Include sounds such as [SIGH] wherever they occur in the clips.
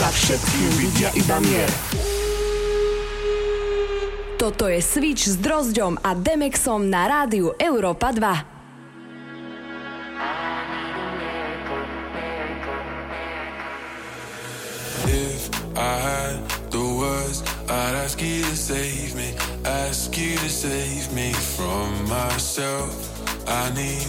Za všetkým vidia iba mier. Toto je Switch s Drozďom a Demexom na rádiu Európa 2. I had the words, I'd ask you to save me, ask you to save me from myself. I need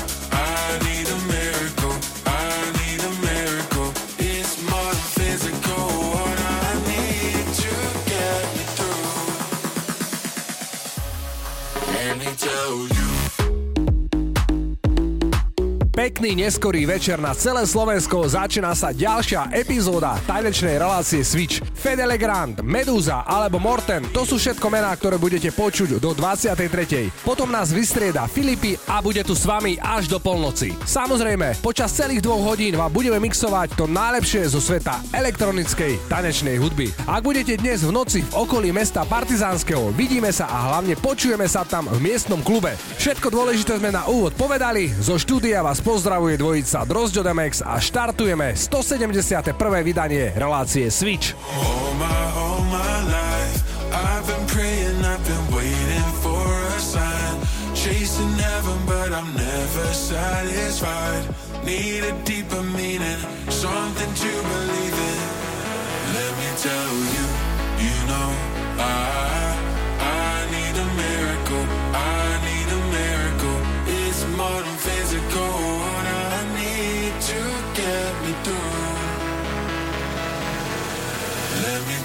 Pekný neskorý večer na celé Slovensko začína sa ďalšia epizóda tanečnej relácie Switch. Fede Legrand, Meduza alebo Morten, to sú všetko mená, ktoré budete počuť do 23. Potom nás vystrieda Filipy a bude tu s vami až do polnoci. Samozrejme, počas celých dvoch hodín vám budeme mixovať to najlepšie zo sveta elektronickej tanečnej hudby. Ak budete dnes v noci v okolí mesta Partizánskeho, vidíme sa a hlavne počujeme sa tam v miestnom klube. Všetko dôležité sme na úvod povedali, zo štúdia vás pozdravuje dvojica Drozďo Demex a štartujeme 171. vydanie relácie Switch. all my, all my life. I've been praying, I've been waiting for a sign. Chasing heaven, but I'm never satisfied. Need a deeper meaning, something to believe in. Let me tell you, you know, I,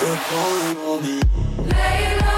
the calling on me. Layla.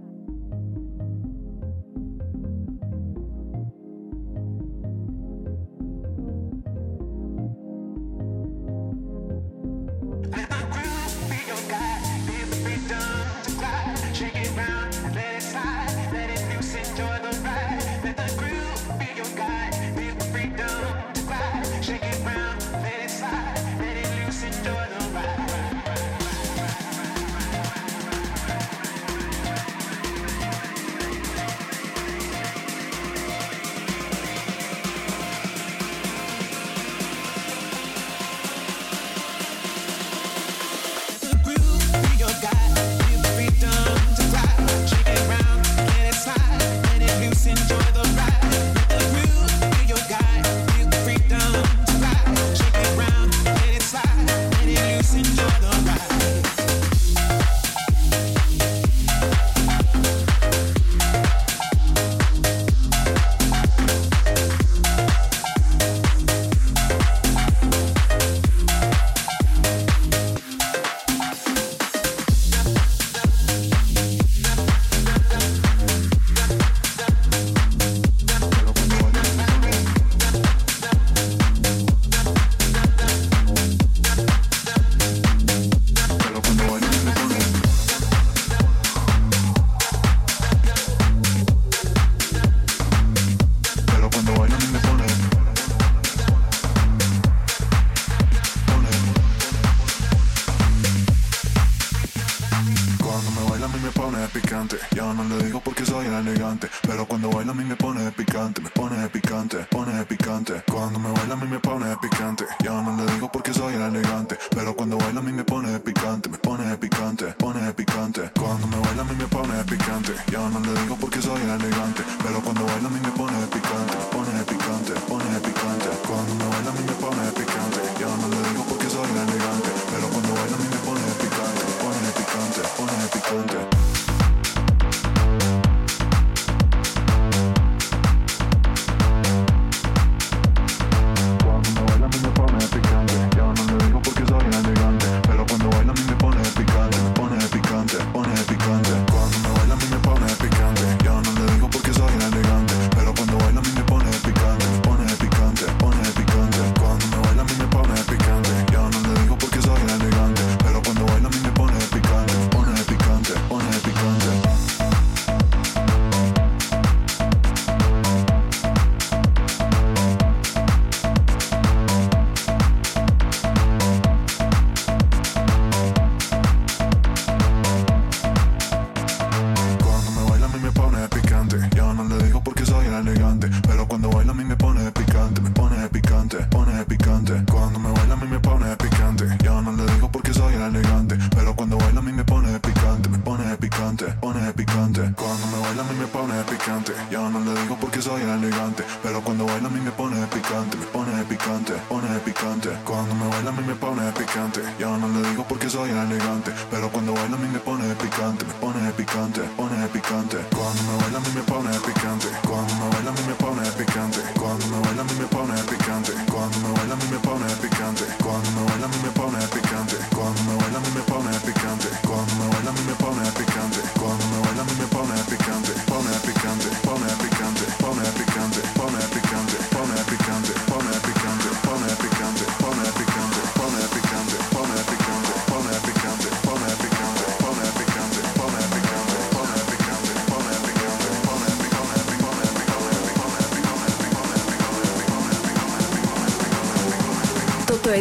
Ya no le digo porque soy elegante, pero cuando baila a mí me pone de picante, me pone de picante, pone de picante. Cuando me baila a mí me pone de picante. Ya no le digo porque soy elegante, pero cuando baila a mí me pone de picante, me pone de picante, pone de picante. Cuando me baila a mí me pone de picante. Ya no le digo porque soy elegante, pero cuando baila a mí me pone de picante, me pone de picante, pone de picante. Cuando me baila a mí me pone de picante. Ya no le digo porque soy elegante, pero cuando baila a mí me pone de picante, pone de picante, pone de picante.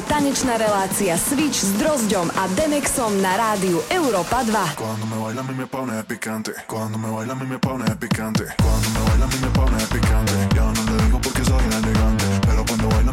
je tanečná relácia Switch s Drozdom a Demexom na rádiu Europa 2. Cuando me baila mi me pone picante, cuando me baila mi me pone picante, cuando me baila mi me pone picante. Ya no le digo porque soy elegante, pero cuando baila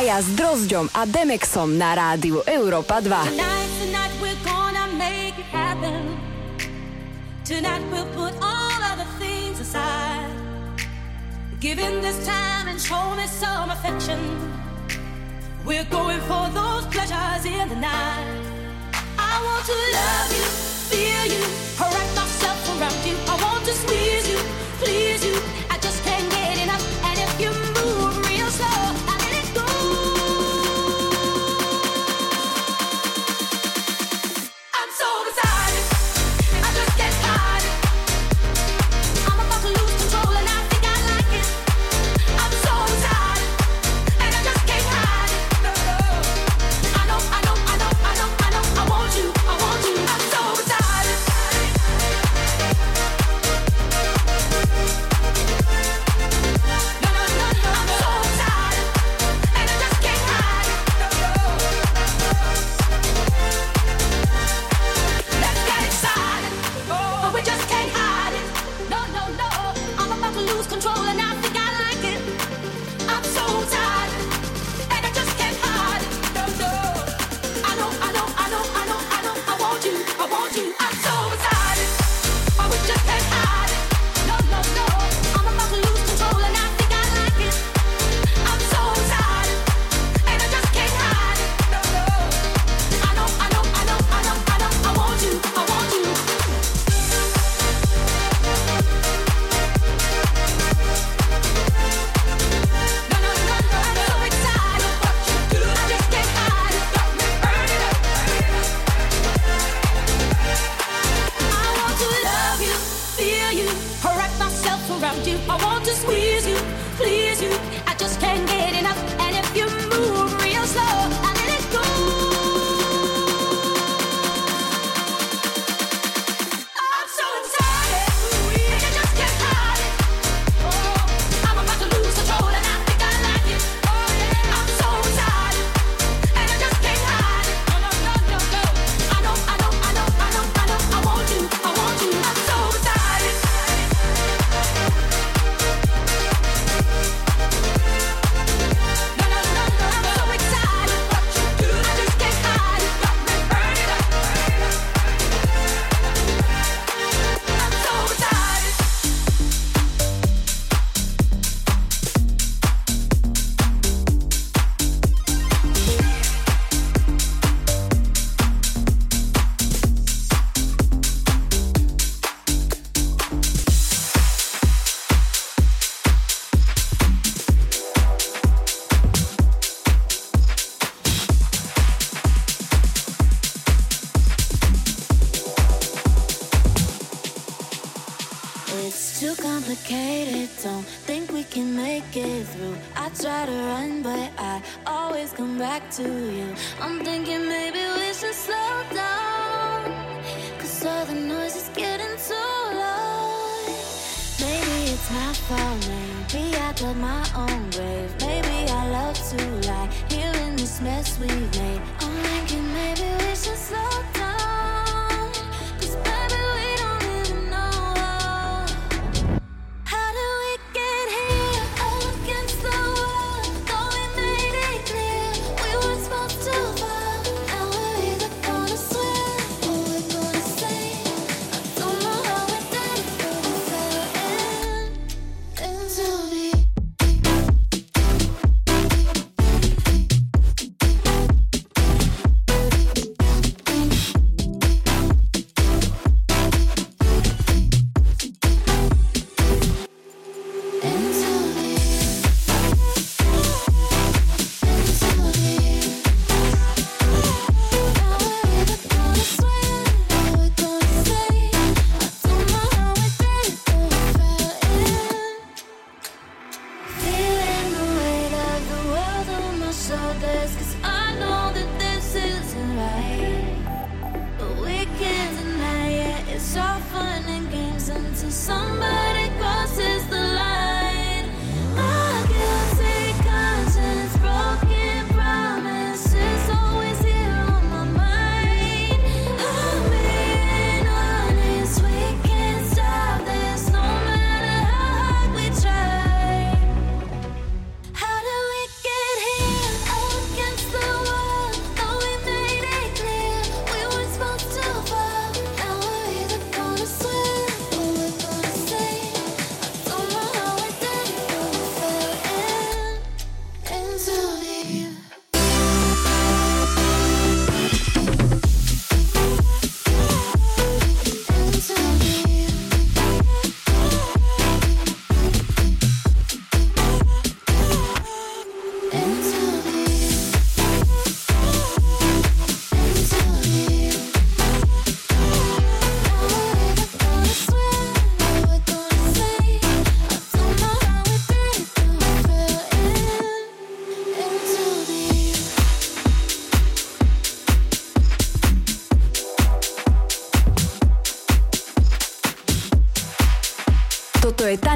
Kaja s Drozďom a Demexom na rádiu Európa 2. Tonight, tonight we're gonna make it happen. Tonight we'll put all other things aside. Give in this time and show me some affection. We're going for those pleasures in the night. I want to love you, feel you, wrap myself around you. I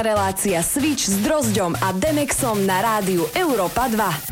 Relácia Switch s Drozdom a Demexom na rádiu Europa 2.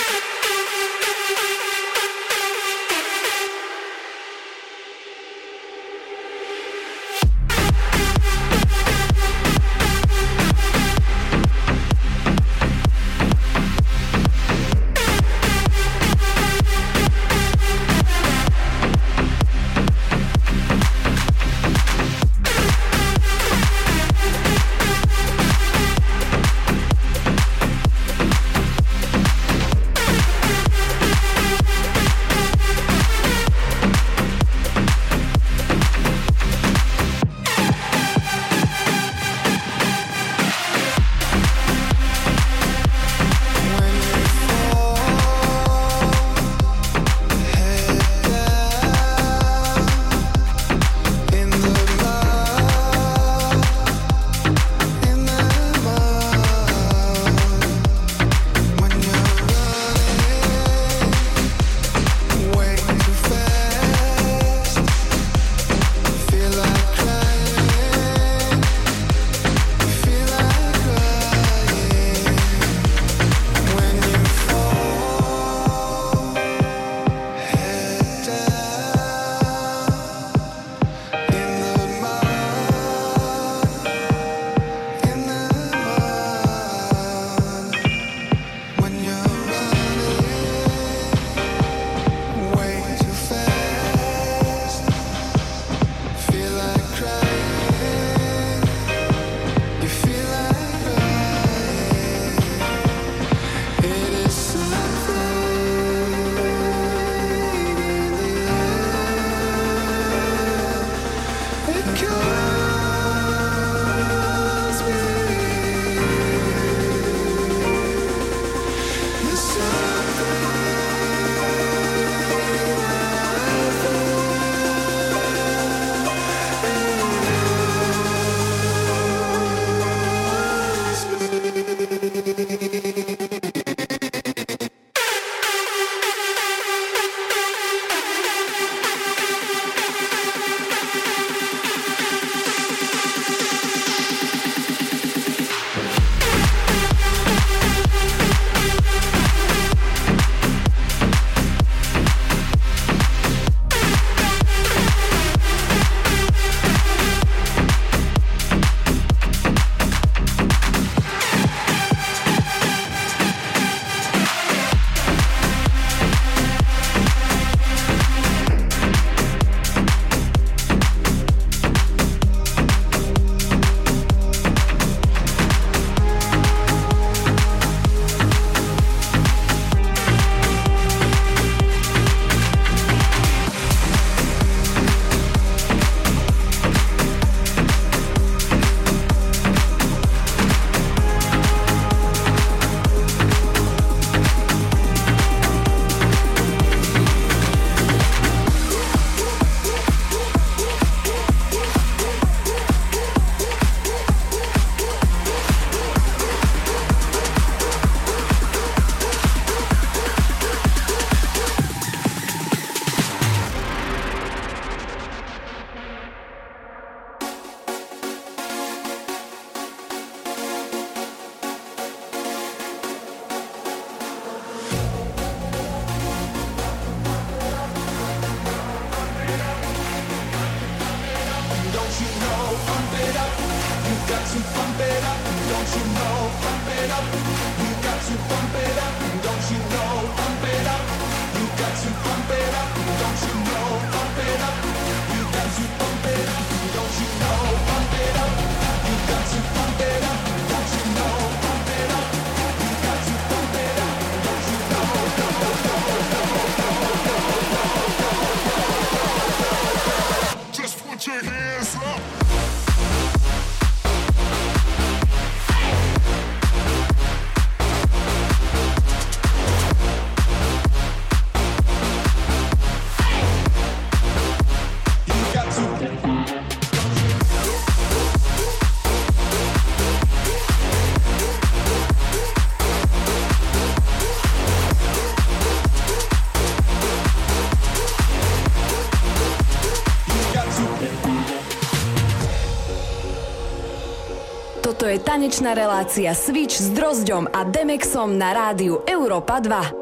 tanečná relácia Switch s Drozďom a Demexom na rádiu Európa 2.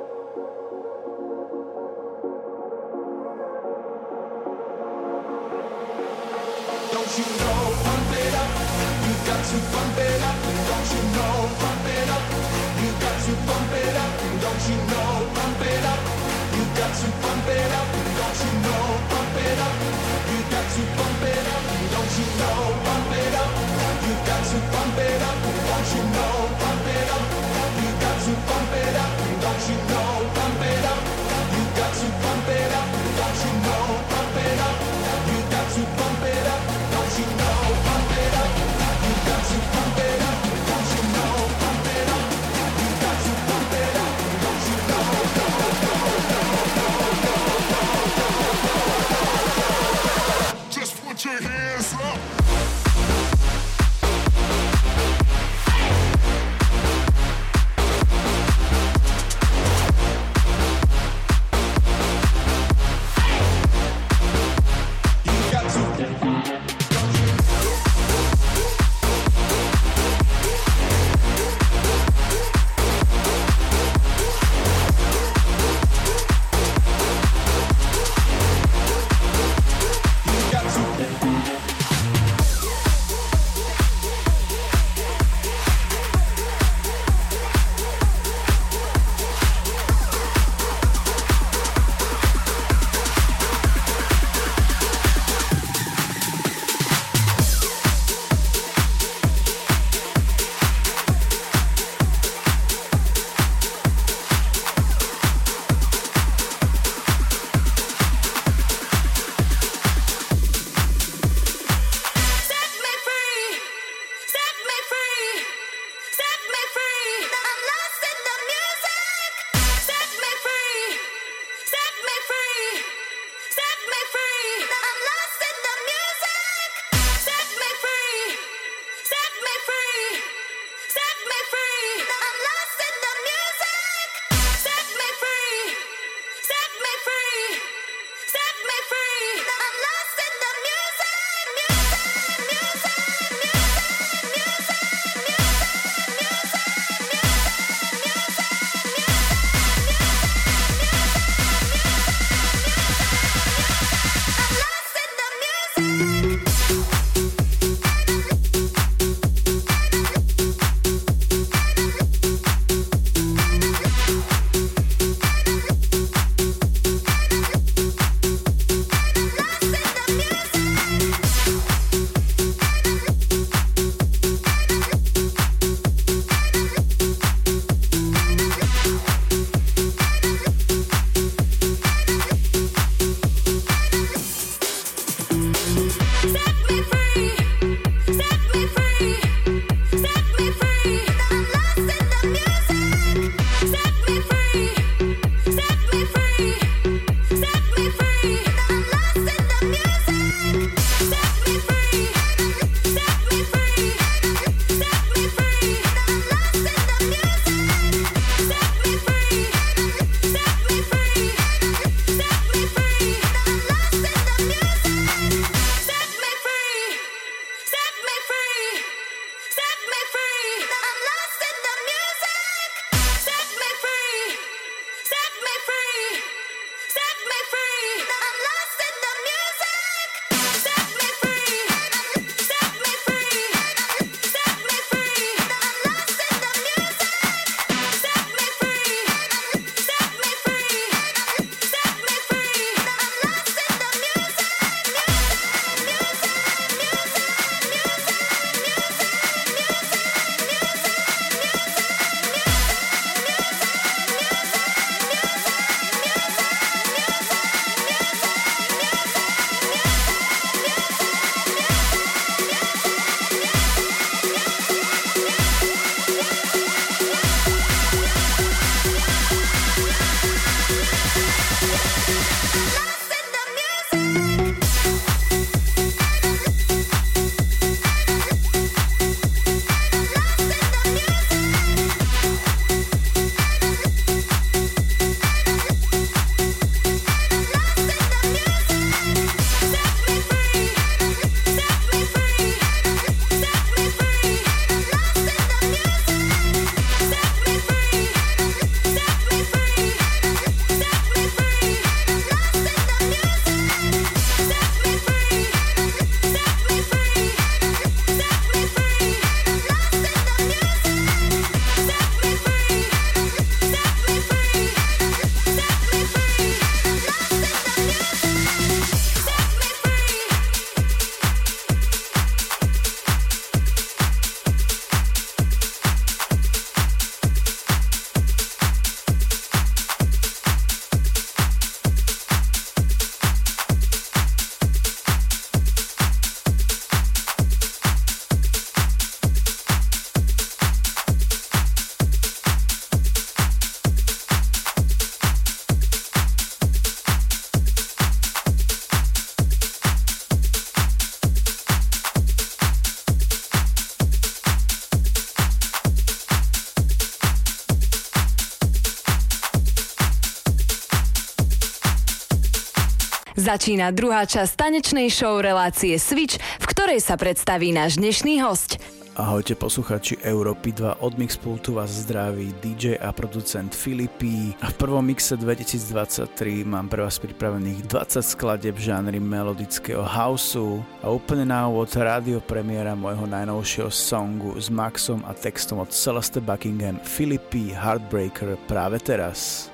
Začína druhá časť tanečnej show relácie Switch, v ktorej sa predstaví náš dnešný host. Ahojte posluchači Európy 2, od Mixpultu vás zdraví DJ a producent Filipí. A v prvom mixe 2023 mám pre vás pripravených 20 skladeb žánry melodického houseu a úplne na úvod rádio premiéra môjho najnovšieho songu s Maxom a textom od Celeste Buckingham Filipí Heartbreaker práve teraz.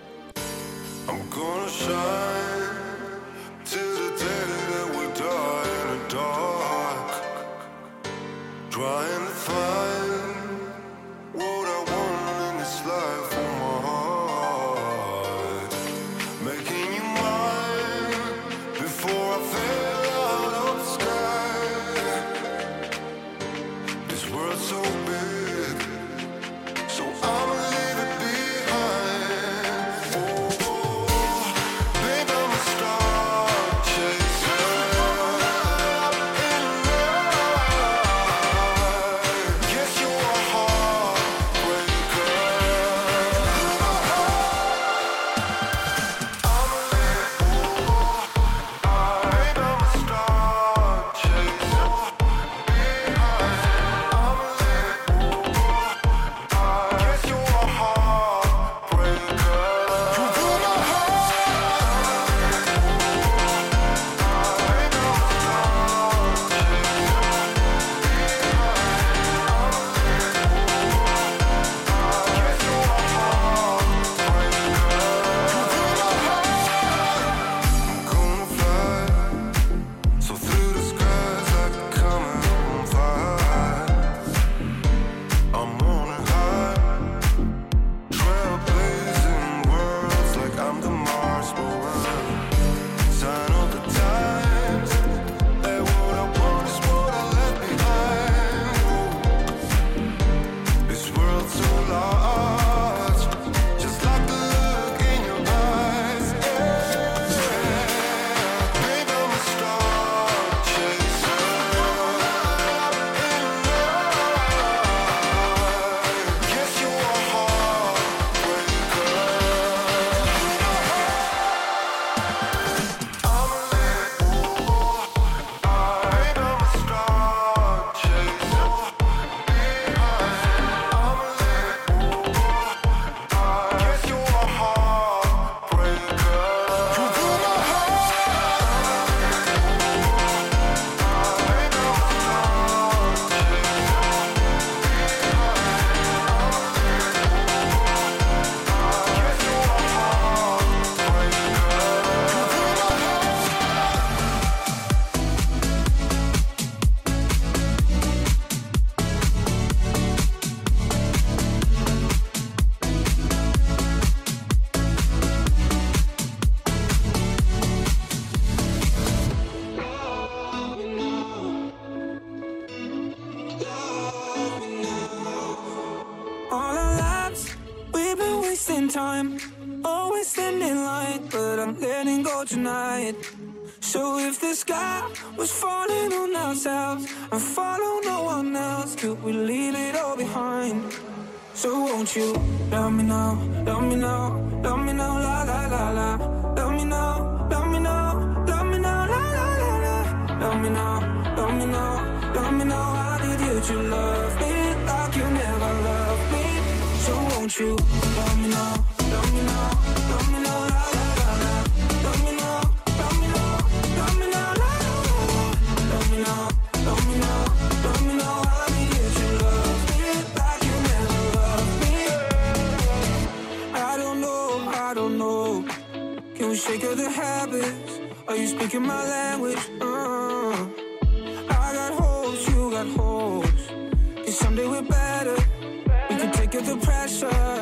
I'm gonna shine crying sick of the habits. Are you speaking my language? Uh, I got hopes, you got hopes. Cause someday we're better. We can take the pressure.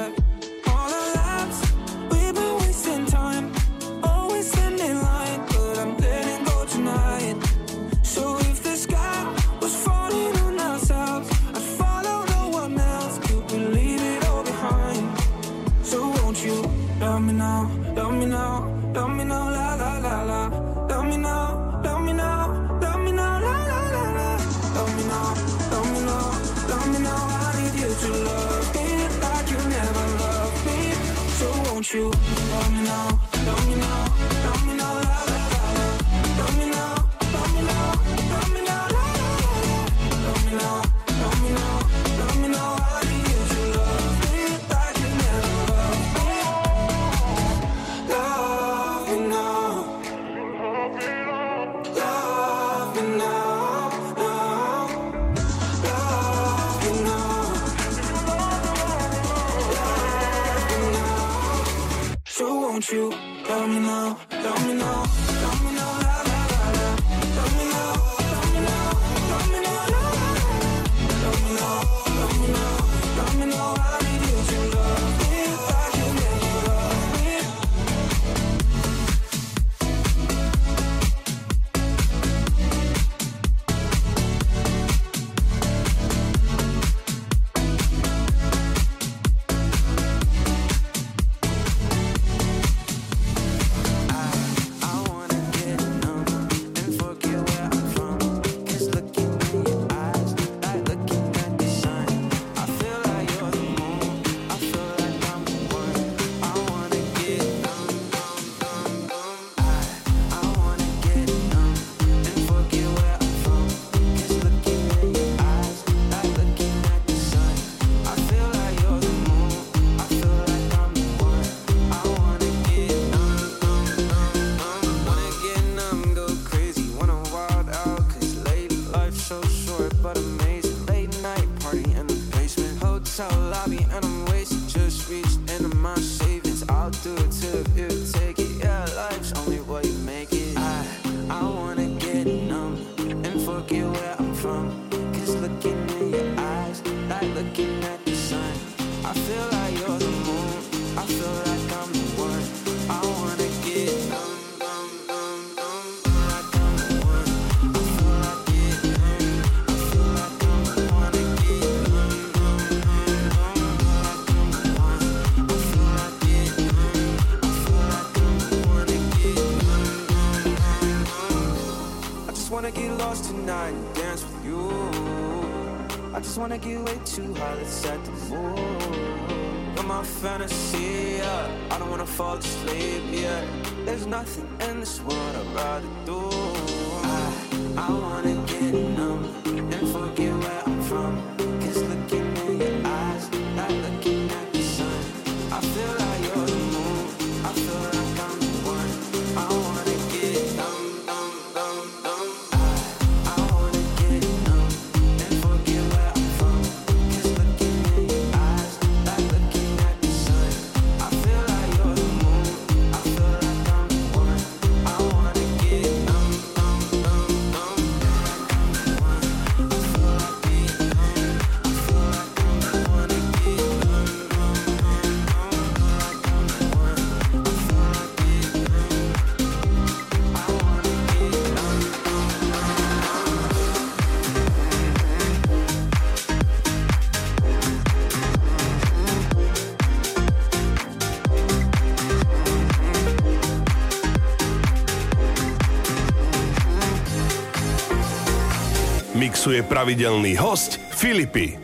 je pravidelný host Filipy.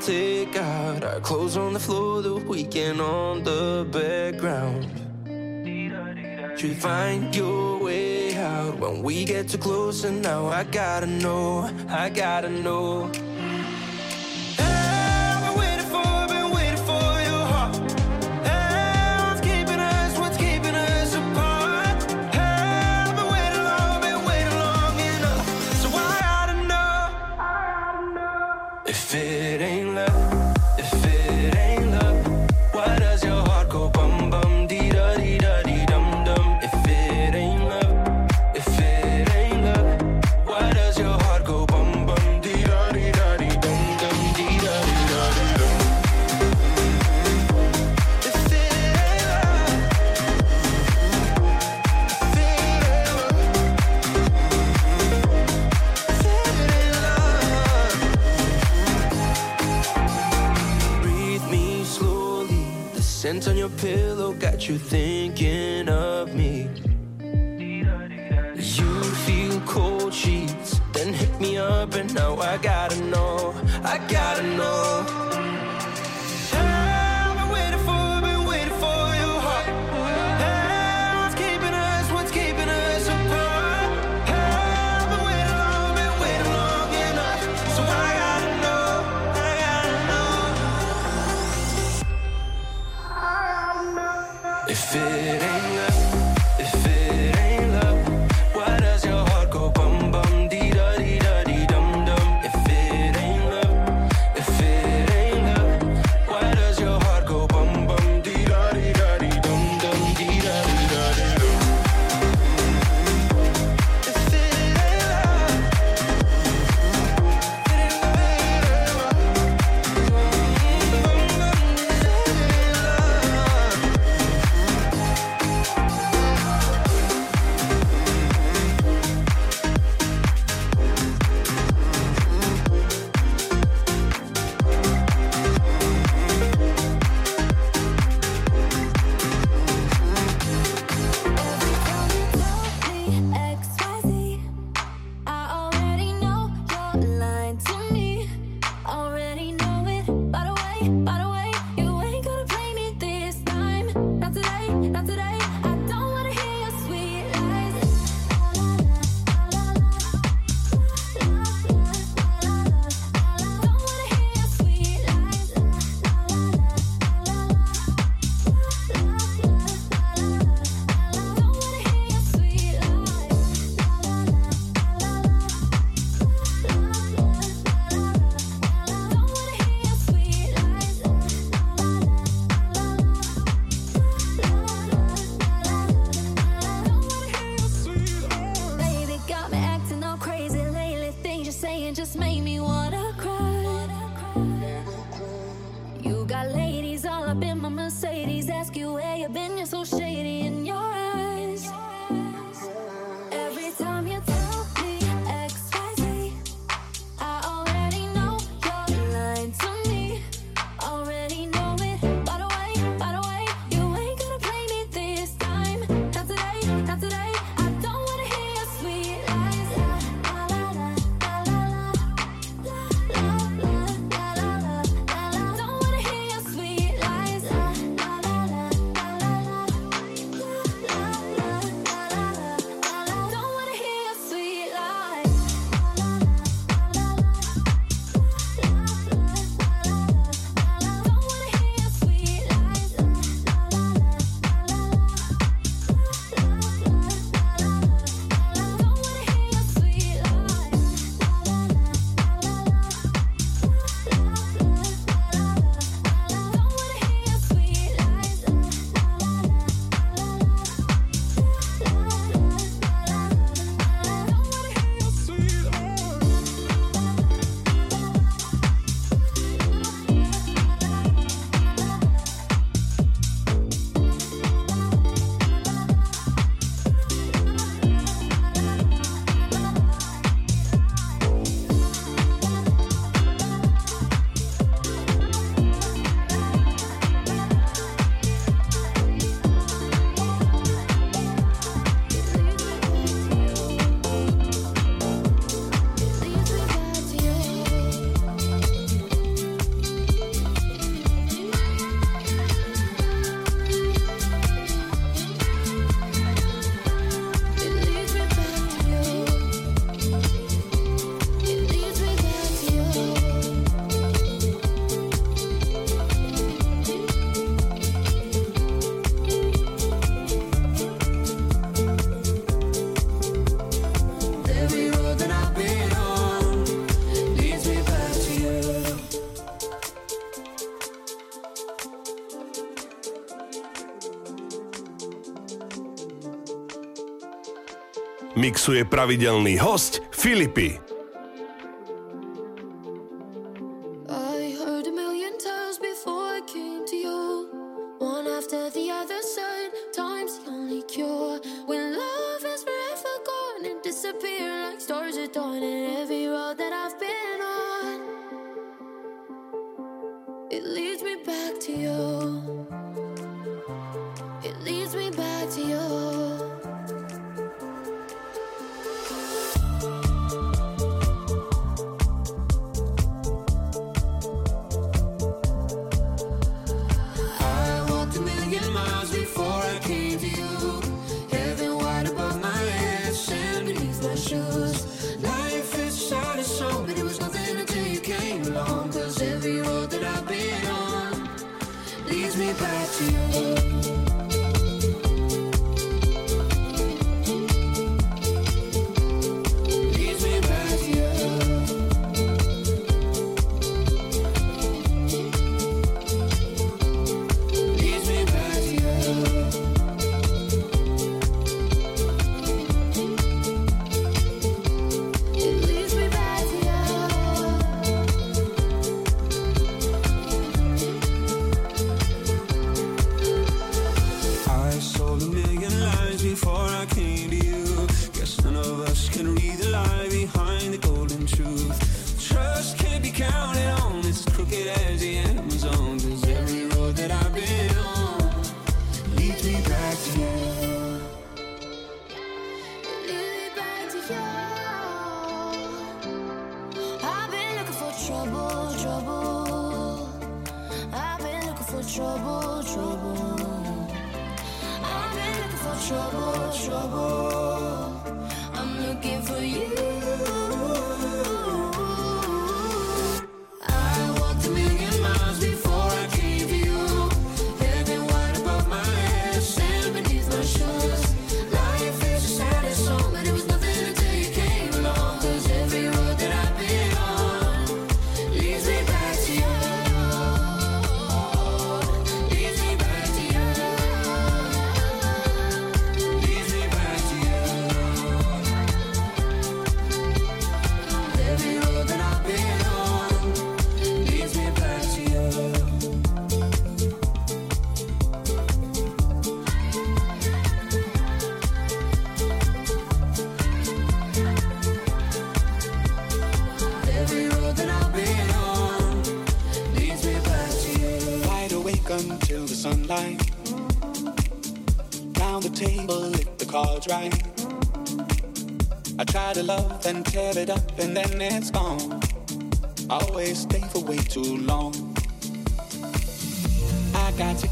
Take out our clothes on the floor, the weekend on the background. You find your way out when we get too close, and now I gotta know, I gotta know. Mixuje pravidelný host Filipy.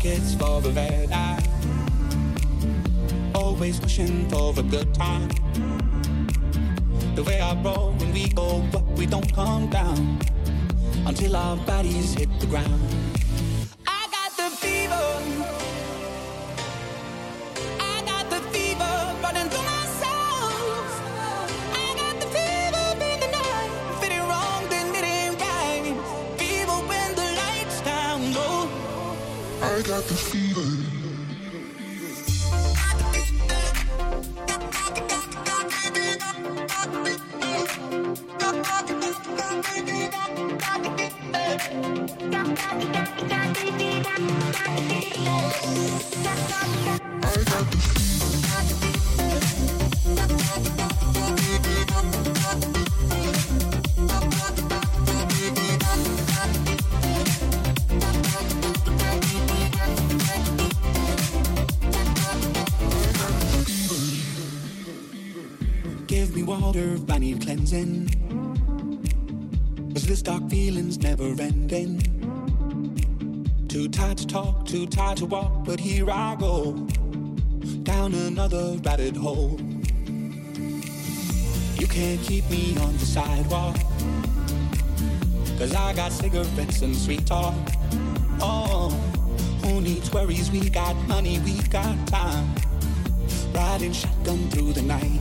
tickets for the red eye. Always pushing for a good time. The way I roll when we go up, we don't come down until our bodies hit the ground. got cigarettes and sweet talk. Oh, who needs worries? We got money, we got time. Riding shotgun through the night.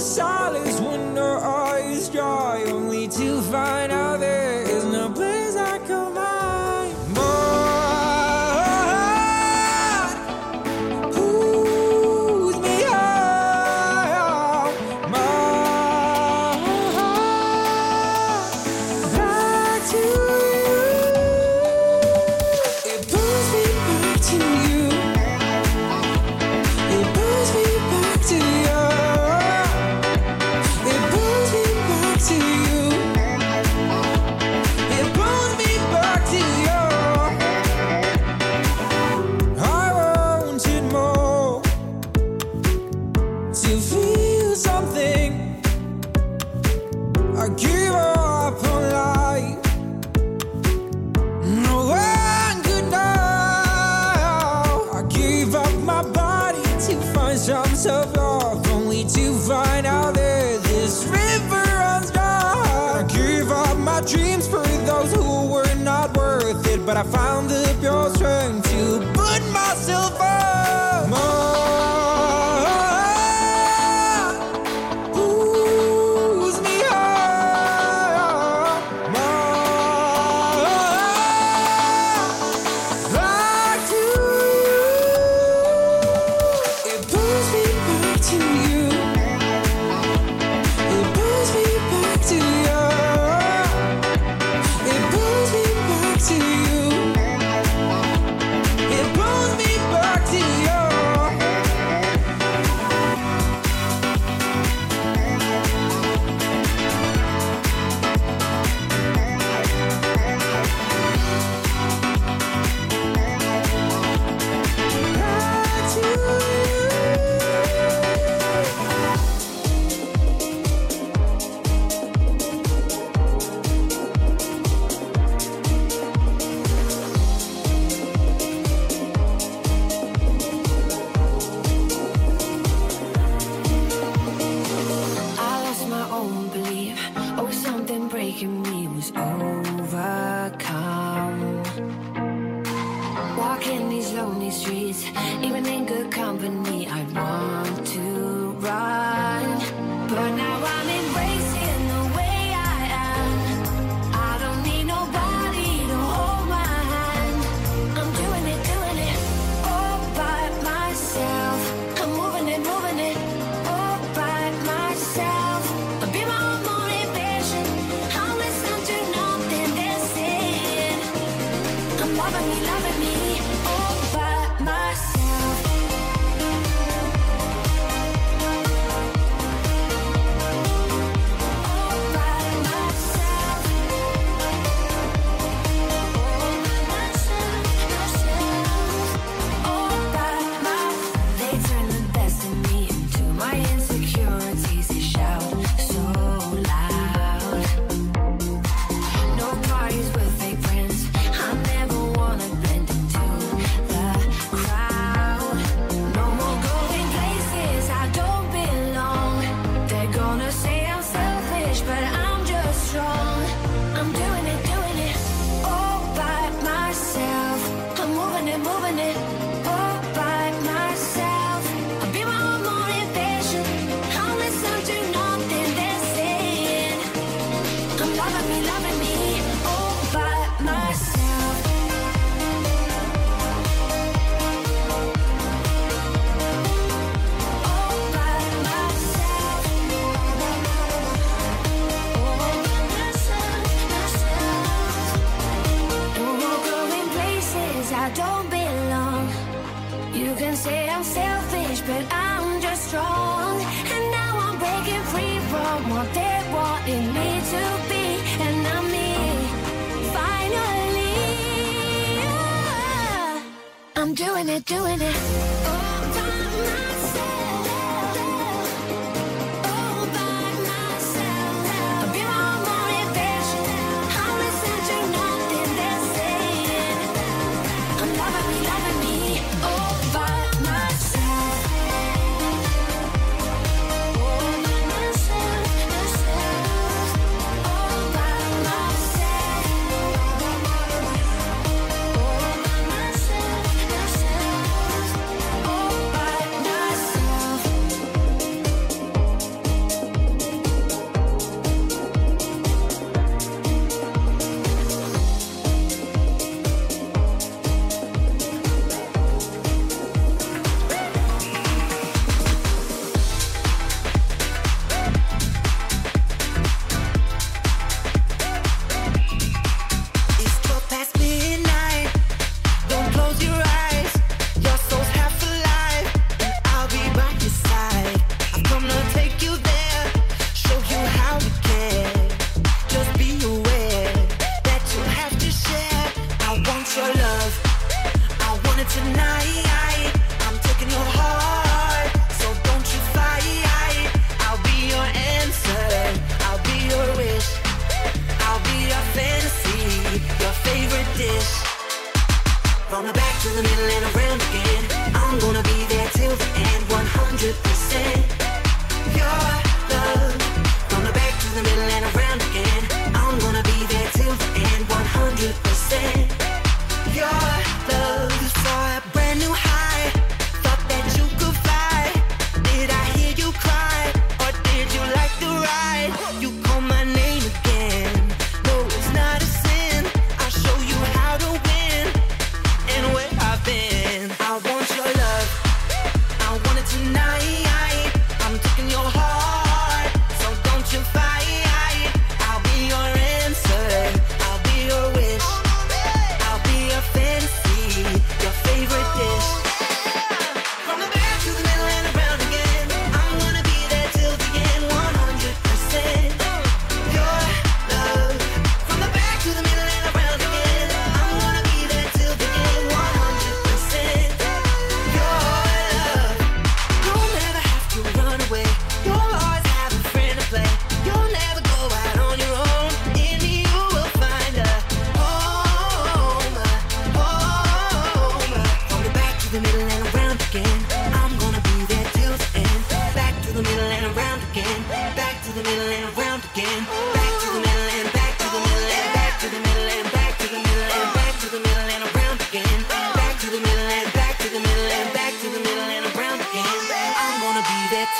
song.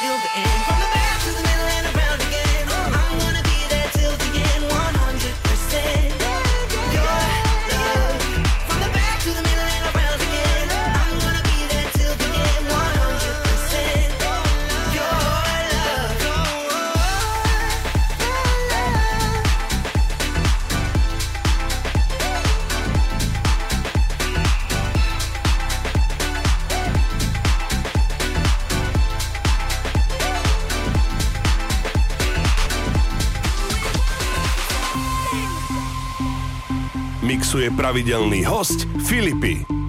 Till the end. From the Pravidelný host Filipy.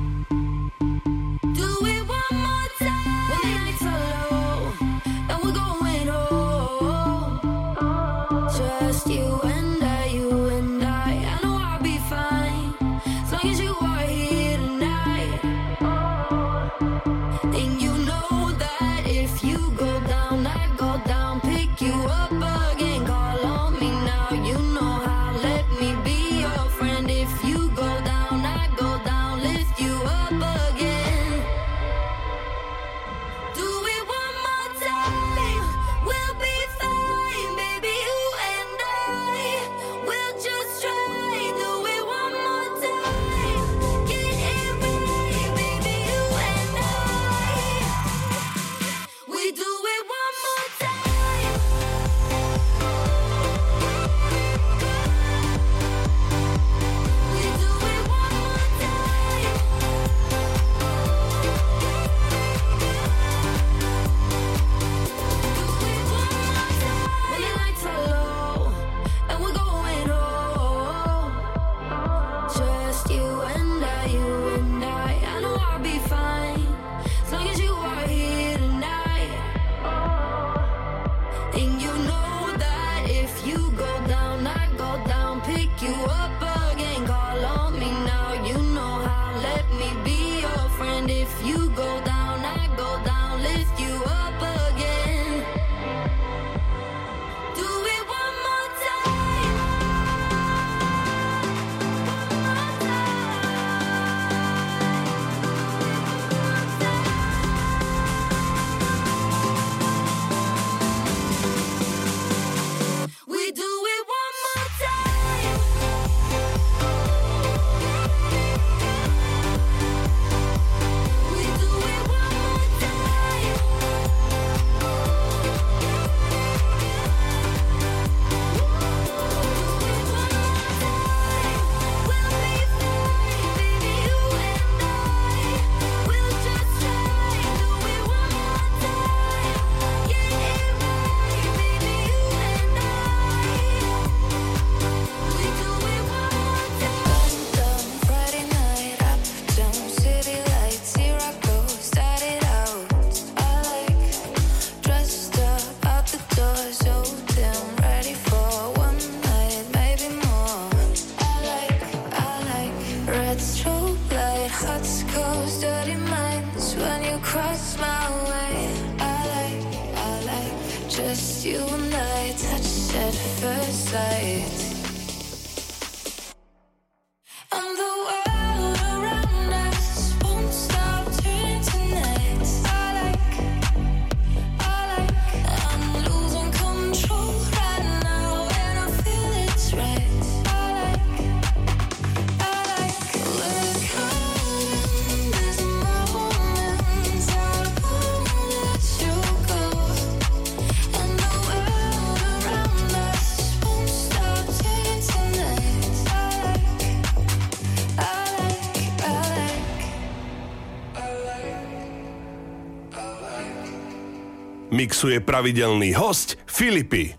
Mixuje pravidelný host Filipy.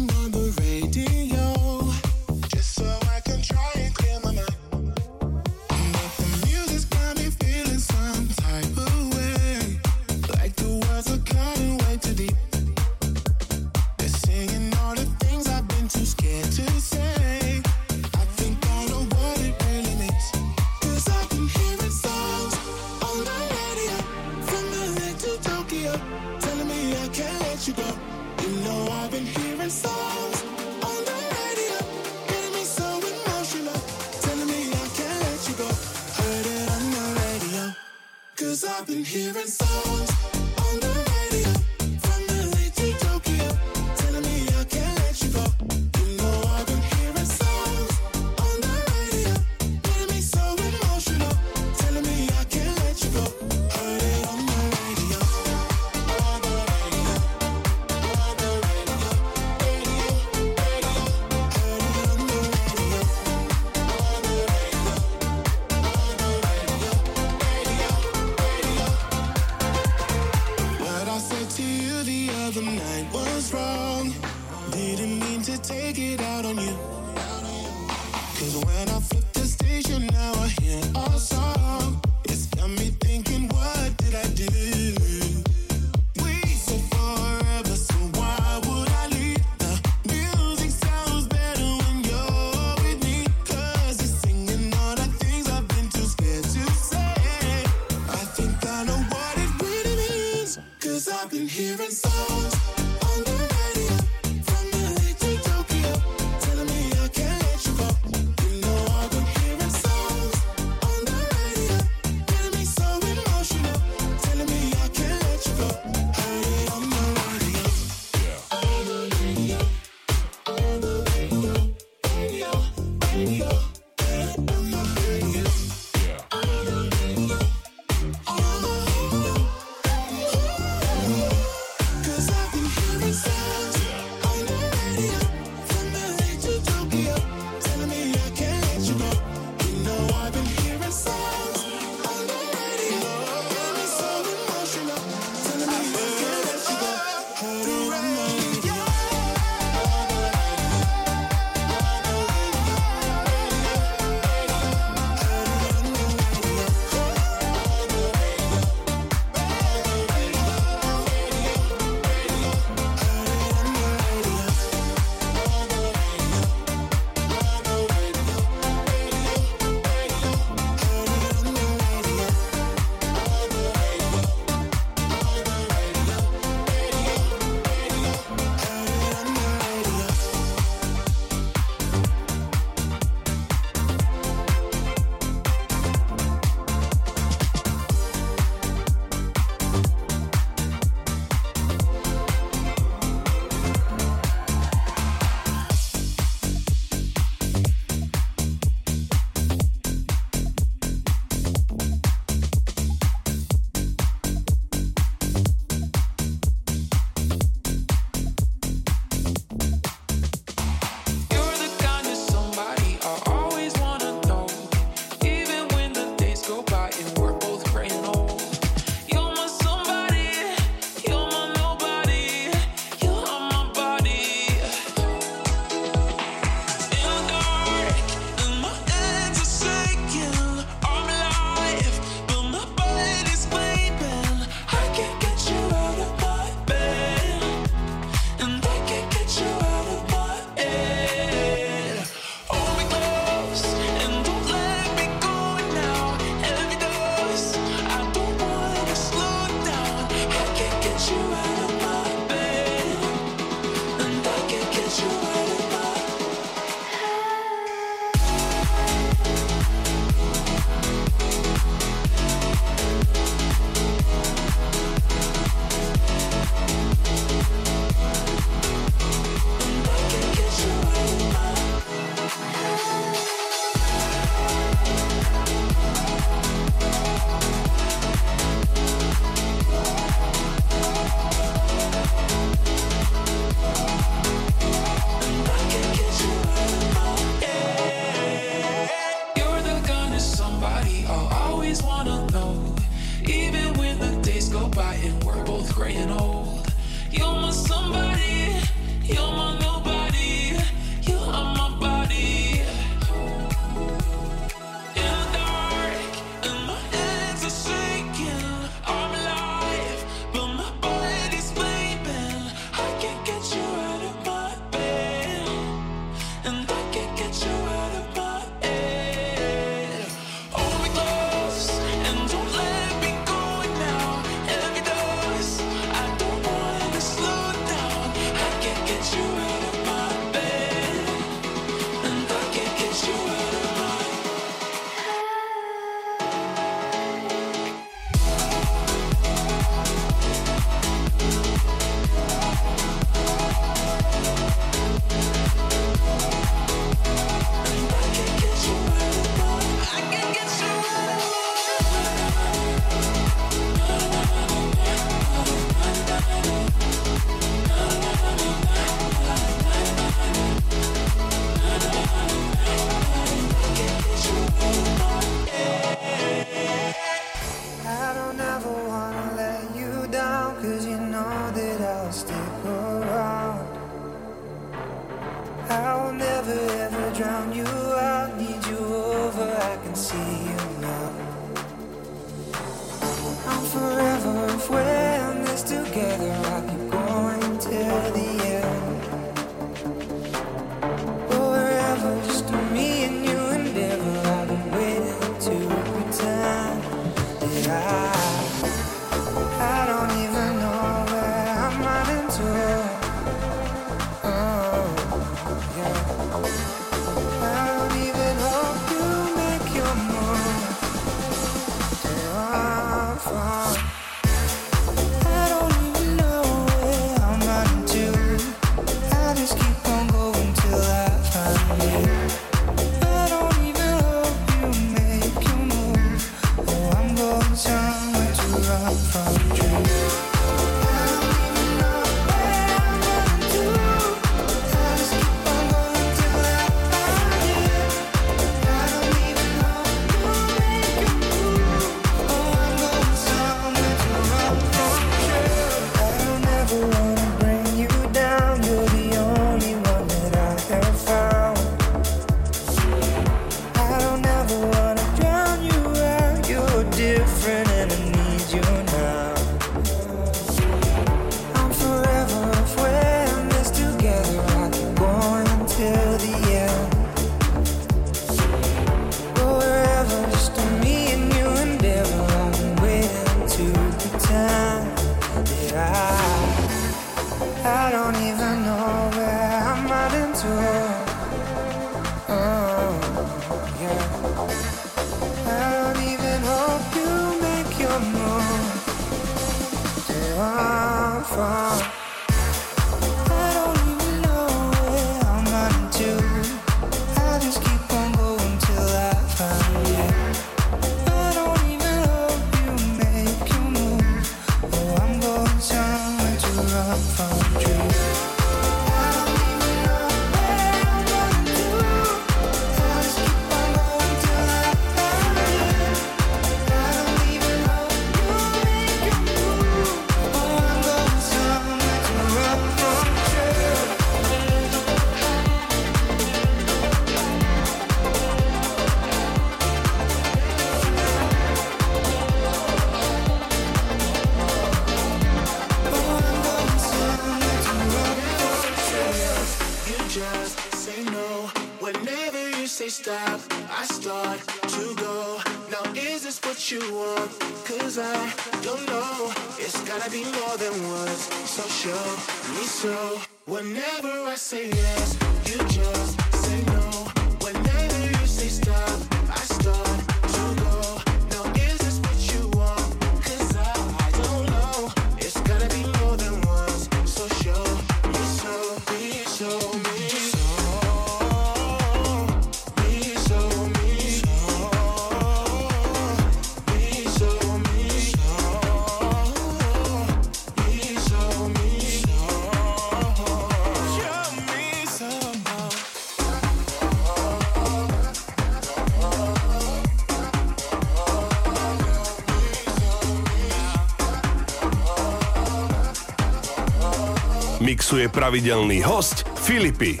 pravidelný host Filipy.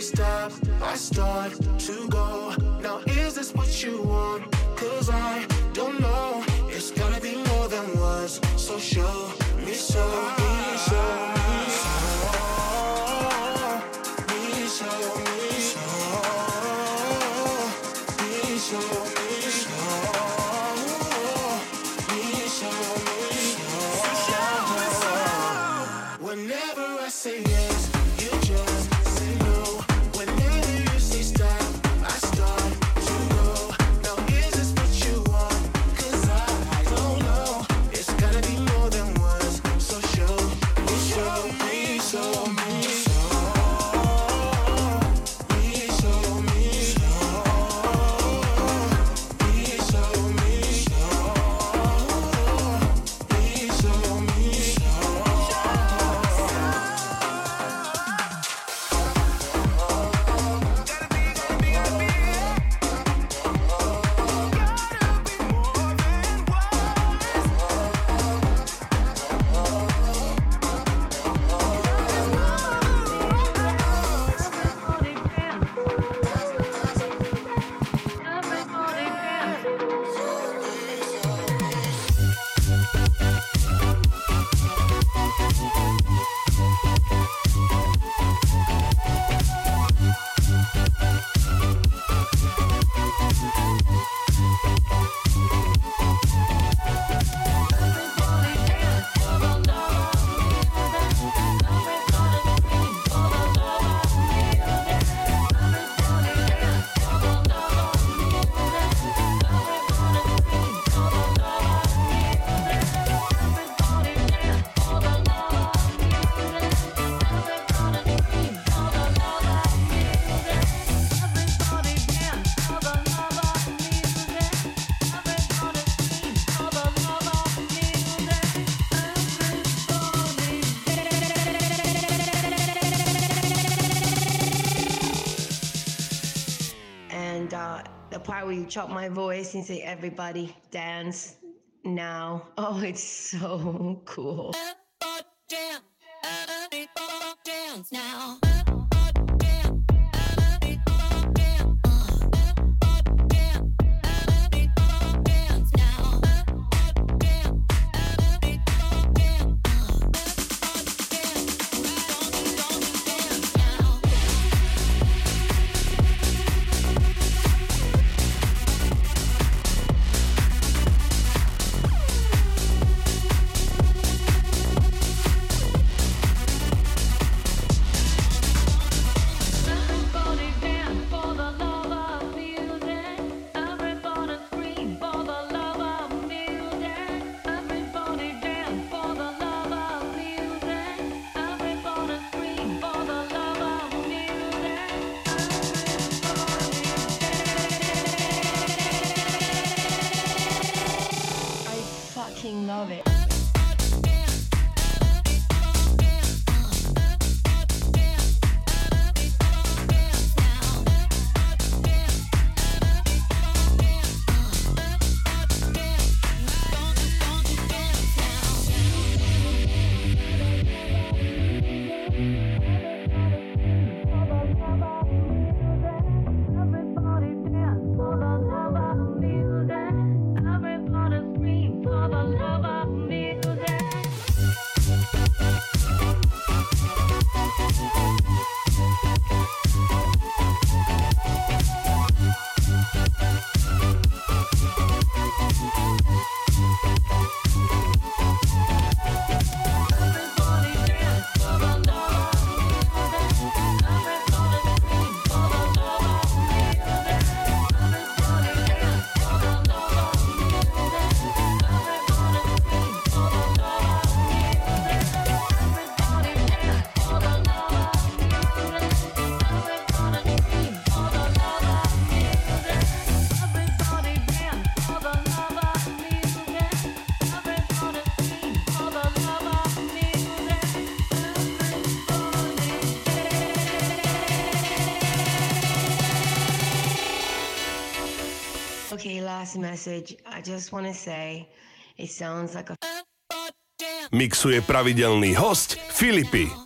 stop, I start part where you chop my voice and say, everybody dance now. [LAUGHS] Oh, it's so cool. Dance now. Last message. I just want to say it sounds like a Mixuje pravidelný host Filipy.